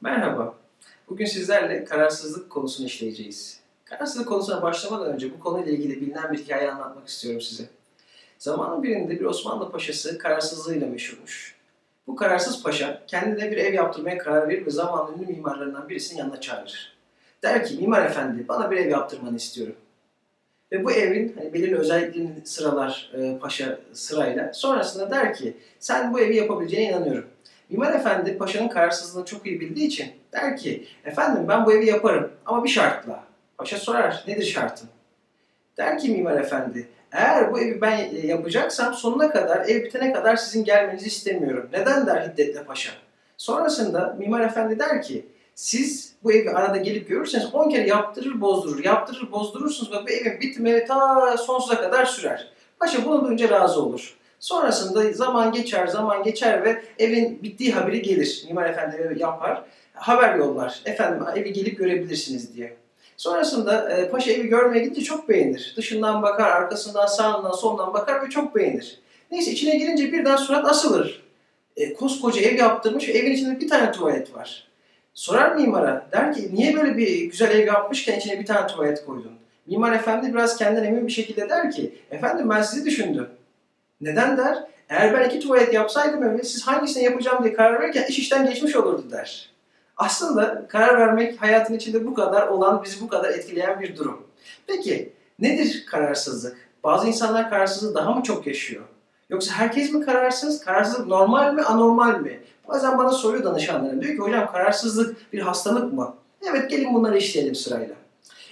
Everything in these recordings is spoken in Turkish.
Merhaba. Bugün sizlerle kararsızlık konusunu işleyeceğiz. Kararsızlık konusuna başlamadan önce bu konuyla ilgili bilinen bir hikaye anlatmak istiyorum size. Zamanın birinde bir Osmanlı paşası kararsızlığıyla meşhurmuş. Bu kararsız paşa kendine bir ev yaptırmaya karar verir ve zamanın ünlü mimarlarından birisinin yanına çağırır. Der ki mimar efendi bana bir ev yaptırmanı istiyorum. Ve bu evin hani belirli özelliklerini sıralar e, paşa sırayla. Sonrasında der ki sen bu evi yapabileceğine inanıyorum. Mimar efendi paşanın kararsızlığını çok iyi bildiği için der ki efendim ben bu evi yaparım ama bir şartla. Paşa sorar nedir şartın? Der ki mimar efendi eğer bu evi ben e, yapacaksam sonuna kadar ev bitene kadar sizin gelmenizi istemiyorum. Neden der hiddetle paşa. Sonrasında mimar efendi der ki siz bu evi arada gelip görürseniz 10 kere yaptırır bozdurur, yaptırır bozdurursunuz ve bu evin bitimi ta sonsuza kadar sürer. Paşa bunu duyunca razı olur. Sonrasında zaman geçer, zaman geçer ve evin bittiği haberi gelir. Mimar Efendi yapar, haber yollar. Efendim evi gelip görebilirsiniz diye. Sonrasında e, paşa evi görmeye gidince çok beğenir. Dışından bakar, arkasından, sağından, solundan bakar ve çok beğenir. Neyse içine girince birden surat asılır. E, koskoca ev yaptırmış ve evin içinde bir tane tuvalet var. Sorar mimara, der ki niye böyle bir güzel ev yapmışken içine bir tane tuvalet koydun? Mimar efendi biraz kendinden emin bir şekilde der ki, efendim ben sizi düşündüm. Neden der? Eğer ben iki tuvalet yapsaydım eve siz hangisini yapacağım diye karar verirken iş işten geçmiş olurdu der. Aslında karar vermek hayatın içinde bu kadar olan, bizi bu kadar etkileyen bir durum. Peki nedir kararsızlık? Bazı insanlar kararsızlığı daha mı çok yaşıyor? Yoksa herkes mi kararsız? Kararsızlık normal mi, anormal mi? Bazen bana soruyor danışanlarım. Diyor ki hocam kararsızlık bir hastalık mı? Evet gelin bunları işleyelim sırayla.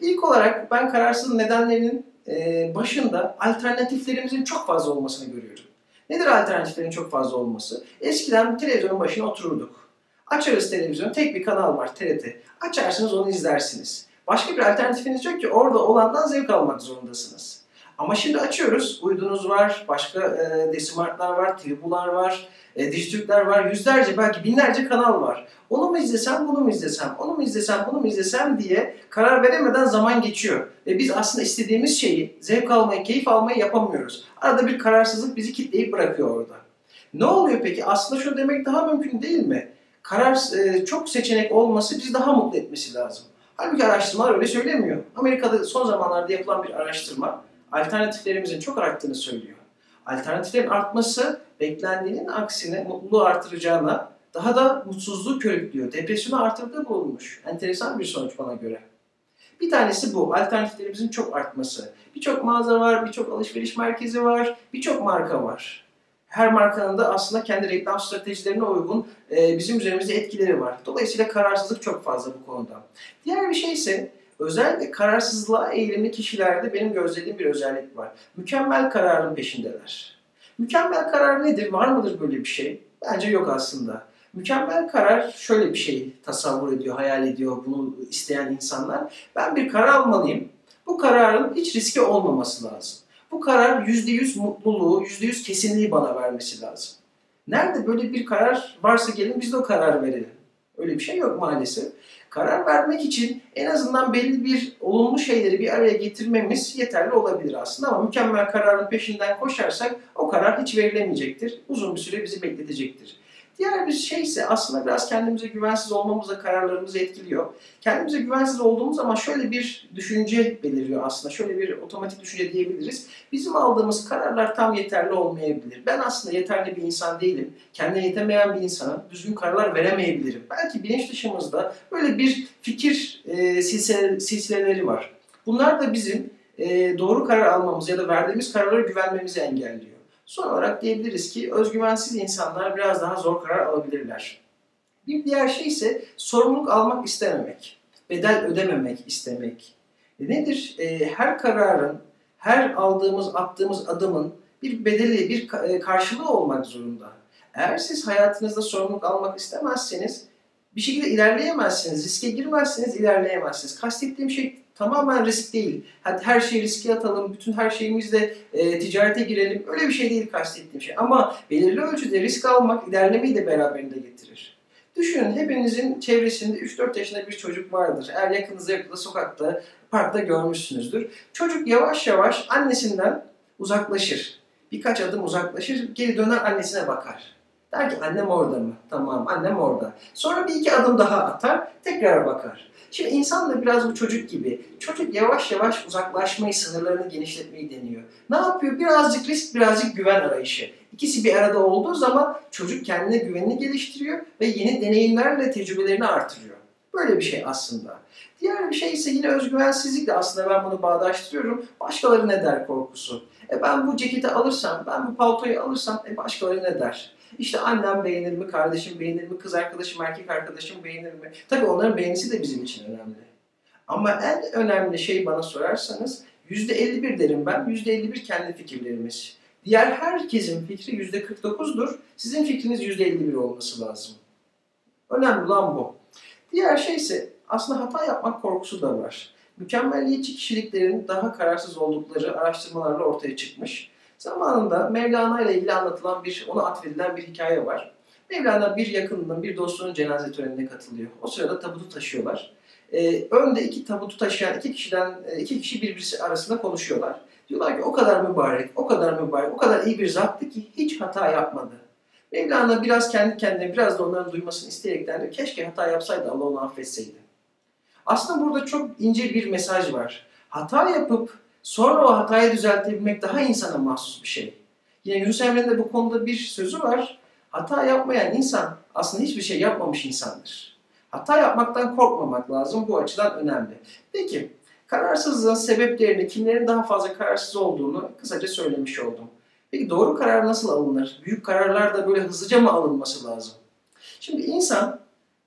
İlk olarak ben kararsızlığın nedenlerinin e, başında alternatiflerimizin çok fazla olmasını görüyorum. Nedir alternatiflerin çok fazla olması? Eskiden televizyonun başına otururduk. Açarız televizyon, tek bir kanal var TRT. Açarsınız onu izlersiniz. Başka bir alternatifiniz yok ki orada olandan zevk almak zorundasınız. Ama şimdi açıyoruz. Uydunuz var, başka e, desimartlar var, tribular var, e, Dijitürkler var, yüzlerce belki binlerce kanal var. Onu mu izlesem, bunu mu izlesem, onu mu izlesem, bunu mu izlesem diye karar veremeden zaman geçiyor. Ve biz aslında istediğimiz şeyi, zevk almayı, keyif almayı yapamıyoruz. Arada bir kararsızlık bizi kitleyip bırakıyor orada. Ne oluyor peki? Aslında şunu demek daha mümkün değil mi? Karar e, çok seçenek olması bizi daha mutlu etmesi lazım. Halbuki araştırmalar öyle söylemiyor. Amerika'da son zamanlarda yapılan bir araştırma alternatiflerimizin çok arttığını söylüyor. Alternatiflerin artması beklendiğinin aksine mutluluğu artıracağına daha da mutsuzluğu körüklüyor. Depresyonu artırdığı bulunmuş. Enteresan bir sonuç bana göre. Bir tanesi bu. Alternatiflerimizin çok artması. Birçok mağaza var, birçok alışveriş merkezi var, birçok marka var. Her markanın da aslında kendi reklam stratejilerine uygun e, bizim üzerimizde etkileri var. Dolayısıyla kararsızlık çok fazla bu konuda. Diğer bir şey ise özellikle kararsızlığa eğilimli kişilerde benim gözlediğim bir özellik var. Mükemmel kararın peşindeler. Mükemmel karar nedir? Var mıdır böyle bir şey? Bence yok aslında. Mükemmel karar şöyle bir şey tasavvur ediyor, hayal ediyor bunu isteyen insanlar. Ben bir karar almalıyım. Bu kararın hiç riski olmaması lazım. Bu karar %100 mutluluğu, %100 kesinliği bana vermesi lazım. Nerede böyle bir karar varsa gelin biz de o kararı verelim. Öyle bir şey yok maalesef. Karar vermek için en azından belli bir olumlu şeyleri bir araya getirmemiz yeterli olabilir aslında ama mükemmel kararın peşinden koşarsak o karar hiç verilemeyecektir. Uzun bir süre bizi bekletecektir. Diğer bir şey ise aslında biraz kendimize güvensiz olmamız da kararlarımızı etkiliyor. Kendimize güvensiz olduğumuz zaman şöyle bir düşünce beliriyor aslında. Şöyle bir otomatik düşünce diyebiliriz. Bizim aldığımız kararlar tam yeterli olmayabilir. Ben aslında yeterli bir insan değilim. Kendine yetemeyen bir insanım. Düzgün kararlar veremeyebilirim. Belki bilinç dışımızda böyle bir fikir e, silsileleri var. Bunlar da bizim e, doğru karar almamız ya da verdiğimiz kararlara güvenmemizi engelliyor. Son olarak diyebiliriz ki özgüvensiz insanlar biraz daha zor karar alabilirler. Bir diğer şey ise sorumluluk almak istememek, bedel ödememek istemek. E nedir? E, her kararın, her aldığımız, attığımız adımın bir bedeli, bir e, karşılığı olmak zorunda. Eğer siz hayatınızda sorumluluk almak istemezseniz bir şekilde ilerleyemezsiniz, riske girmezseniz ilerleyemezsiniz. Kastettiğim şey tamamen risk değil. Hadi her şeyi riske atalım, bütün her şeyimizle e, ticarete girelim. Öyle bir şey değil kastettiğim şey. Ama belirli ölçüde risk almak ilerlemeyi de beraberinde getirir. Düşünün hepinizin çevresinde 3-4 yaşında bir çocuk vardır. Eğer yakınızda yakında sokakta, parkta görmüşsünüzdür. Çocuk yavaş yavaş annesinden uzaklaşır. Birkaç adım uzaklaşır, geri döner annesine bakar. Der ki annem orada mı? Tamam annem orada. Sonra bir iki adım daha atar, tekrar bakar. Şimdi insan da biraz bu çocuk gibi. Çocuk yavaş yavaş uzaklaşmayı, sınırlarını genişletmeyi deniyor. Ne yapıyor? Birazcık risk, birazcık güven arayışı. İkisi bir arada olduğu zaman çocuk kendine güvenini geliştiriyor ve yeni deneyimlerle tecrübelerini artırıyor. Böyle bir şey aslında. Diğer bir şey ise yine özgüvensizlikle aslında ben bunu bağdaştırıyorum. Başkaları ne der korkusu. E ben bu ceketi alırsam, ben bu paltoyu alırsam e başkaları ne der? İşte annem beğenir mi, kardeşim beğenir mi, kız arkadaşım, erkek arkadaşım beğenir mi? Tabii onların beğenisi de bizim için önemli. Ama en önemli şey bana sorarsanız %51 derim ben, %51 kendi fikirlerimiz. Diğer herkesin fikri %49'dur. Sizin fikriniz %51 olması lazım. Önemli olan bu. Diğer şey ise aslında hata yapmak korkusu da var. Mükemmelliyetçi kişiliklerin daha kararsız oldukları araştırmalarla ortaya çıkmış. Zamanında Mevlana ile ilgili anlatılan bir, ona atfedilen bir hikaye var. Mevlana bir yakınının, bir dostunun cenaze törenine katılıyor. O sırada tabutu taşıyorlar. Ee, önde iki tabutu taşıyan iki kişiden, e, iki kişi birbirisi arasında konuşuyorlar. Diyorlar ki o kadar mübarek, o kadar mübarek, o kadar iyi bir zattı ki hiç hata yapmadı. Mevlana biraz kendi kendine, biraz da onların duymasını isteyerekten diyor, keşke hata yapsaydı Allah onu affetseydi. Aslında burada çok ince bir mesaj var. Hata yapıp sonra o hatayı düzeltebilmek daha insana mahsus bir şey. Yine Yunus Emre'nin de bu konuda bir sözü var. Hata yapmayan insan aslında hiçbir şey yapmamış insandır. Hata yapmaktan korkmamak lazım. Bu açıdan önemli. Peki, kararsızlığın sebeplerini, kimlerin daha fazla kararsız olduğunu kısaca söylemiş oldum. Peki doğru karar nasıl alınır? Büyük kararlar da böyle hızlıca mı alınması lazım? Şimdi insan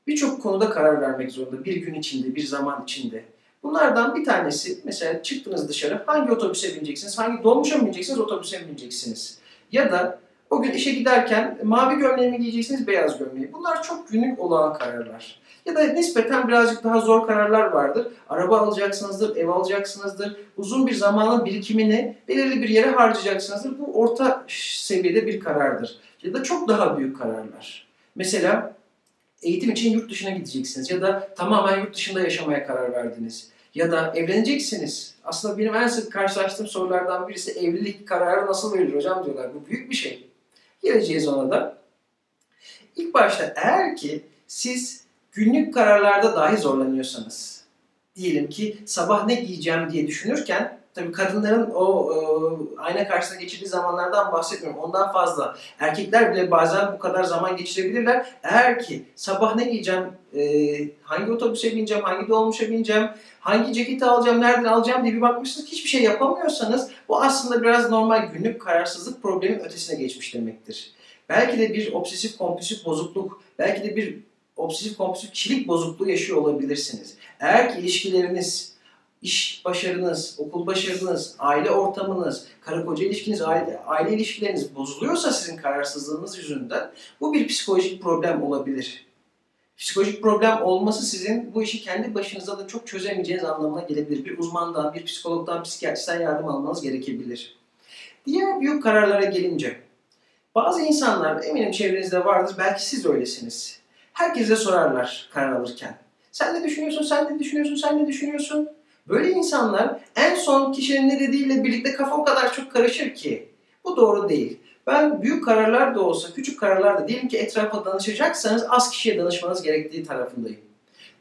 birçok konuda karar vermek zorunda. Bir gün içinde, bir zaman içinde. Bunlardan bir tanesi mesela çıktınız dışarı hangi otobüse bineceksiniz, hangi dolmuşa bineceksiniz, otobüse mi bineceksiniz? Ya da o gün işe giderken mavi gömleği mi giyeceksiniz, beyaz gömleği. Bunlar çok günlük olağan kararlar. Ya da nispeten birazcık daha zor kararlar vardır. Araba alacaksınızdır, ev alacaksınızdır. Uzun bir zamanın birikimini belirli bir yere harcayacaksınızdır. Bu orta seviyede bir karardır. Ya da çok daha büyük kararlar. Mesela eğitim için yurt dışına gideceksiniz ya da tamamen yurt dışında yaşamaya karar verdiniz. Ya da evleneceksiniz. Aslında benim en sık karşılaştığım sorulardan birisi evlilik kararı nasıl verilir hocam diyorlar. Bu büyük bir şey. Geleceğiz ona da. İlk başta eğer ki siz günlük kararlarda dahi zorlanıyorsanız, diyelim ki sabah ne giyeceğim diye düşünürken Tabii kadınların o e, ayna karşısına geçirdiği zamanlardan bahsetmiyorum. Ondan fazla. Erkekler bile bazen bu kadar zaman geçirebilirler. Eğer ki sabah ne giyeceğim, e, hangi otobüse bineceğim, hangi dolmuşa bineceğim, hangi ceketi alacağım, nereden alacağım diye bir bakmışsınız hiçbir şey yapamıyorsanız bu aslında biraz normal günlük kararsızlık problemin ötesine geçmiş demektir. Belki de bir obsesif kompulsif bozukluk, belki de bir obsesif kompulsif kişilik bozukluğu yaşıyor olabilirsiniz. Eğer ki ilişkileriniz iş başarınız, okul başarınız, aile ortamınız, karı koca ilişkiniz, aile, aile ilişkileriniz bozuluyorsa sizin kararsızlığınız yüzünden bu bir psikolojik problem olabilir. Psikolojik problem olması sizin bu işi kendi başınıza da çok çözemeyeceğiniz anlamına gelebilir. Bir uzmandan, bir psikologdan, psikiyatristten yardım almanız gerekebilir. Diğer büyük kararlara gelince, bazı insanlar eminim çevrenizde vardır, belki siz öylesiniz. Herkese sorarlar karar alırken. Sen ne düşünüyorsun, sen ne düşünüyorsun, sen ne düşünüyorsun? Böyle insanlar en son kişinin ne dediğiyle birlikte kafa o kadar çok karışır ki. Bu doğru değil. Ben büyük kararlar da olsa, küçük kararlar da diyelim ki etrafa danışacaksanız az kişiye danışmanız gerektiği tarafındayım.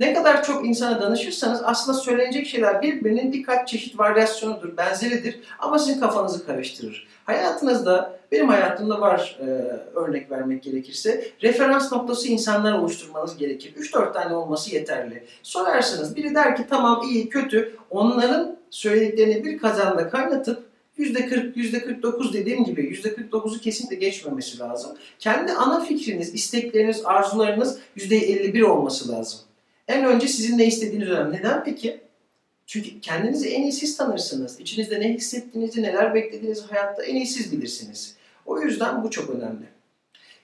Ne kadar çok insana danışırsanız aslında söylenecek şeyler birbirinin birkaç çeşit varyasyonudur, benzeridir ama sizin kafanızı karıştırır. Hayatınızda, benim hayatımda var e, örnek vermek gerekirse, referans noktası insanlar oluşturmanız gerekir. 3-4 tane olması yeterli. Sorarsınız, biri der ki tamam iyi, kötü, onların söylediklerini bir kazanda kaynatıp %40, %49 dediğim gibi %49'u kesinlikle geçmemesi lazım. Kendi ana fikriniz, istekleriniz, arzularınız %51 olması lazım. En önce sizin ne istediğiniz önemli. Neden peki? Çünkü kendinizi en iyi siz tanırsınız. İçinizde ne hissettiğinizi, neler beklediğinizi hayatta en iyi siz bilirsiniz. O yüzden bu çok önemli.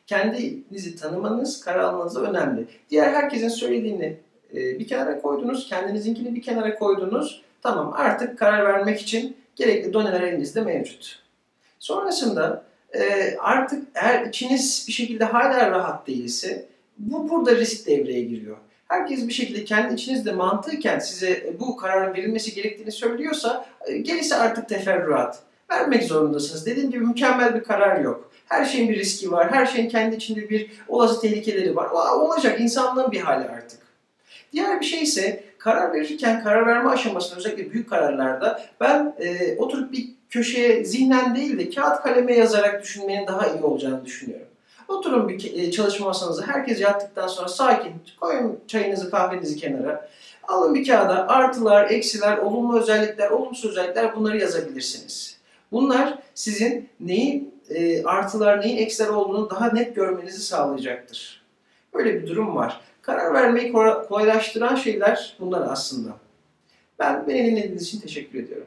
Kendinizi tanımanız, karar almanız da önemli. Diğer herkesin söylediğini e, bir kenara koydunuz, kendinizinkini bir kenara koydunuz. Tamam artık karar vermek için gerekli doneler elinizde mevcut. Sonrasında e, artık eğer içiniz bir şekilde hala rahat değilse bu burada risk devreye giriyor herkes bir şekilde kendi içinizde mantıken size bu kararın verilmesi gerektiğini söylüyorsa e, gerisi artık teferruat. Vermek zorundasınız. Dediğim gibi mükemmel bir karar yok. Her şeyin bir riski var. Her şeyin kendi içinde bir olası tehlikeleri var. O olacak. insanlığın bir hali artık. Diğer bir şey ise karar verirken karar verme aşamasında özellikle büyük kararlarda ben e, oturup bir köşeye zihnen değil de kağıt kaleme yazarak düşünmenin daha iyi olacağını düşünüyorum. Oturun bir e, çalışma masanıza. Herkes yattıktan sonra sakin koyun çayınızı kahvenizi kenara. Alın bir kağıda artılar, eksiler, olumlu özellikler, olumsuz özellikler bunları yazabilirsiniz. Bunlar sizin neyin e, artılar, neyin eksiler olduğunu daha net görmenizi sağlayacaktır. Böyle bir durum var. Karar vermeyi kolaylaştıran şeyler bunlar aslında. Ben beni dinlediğiniz için teşekkür ediyorum.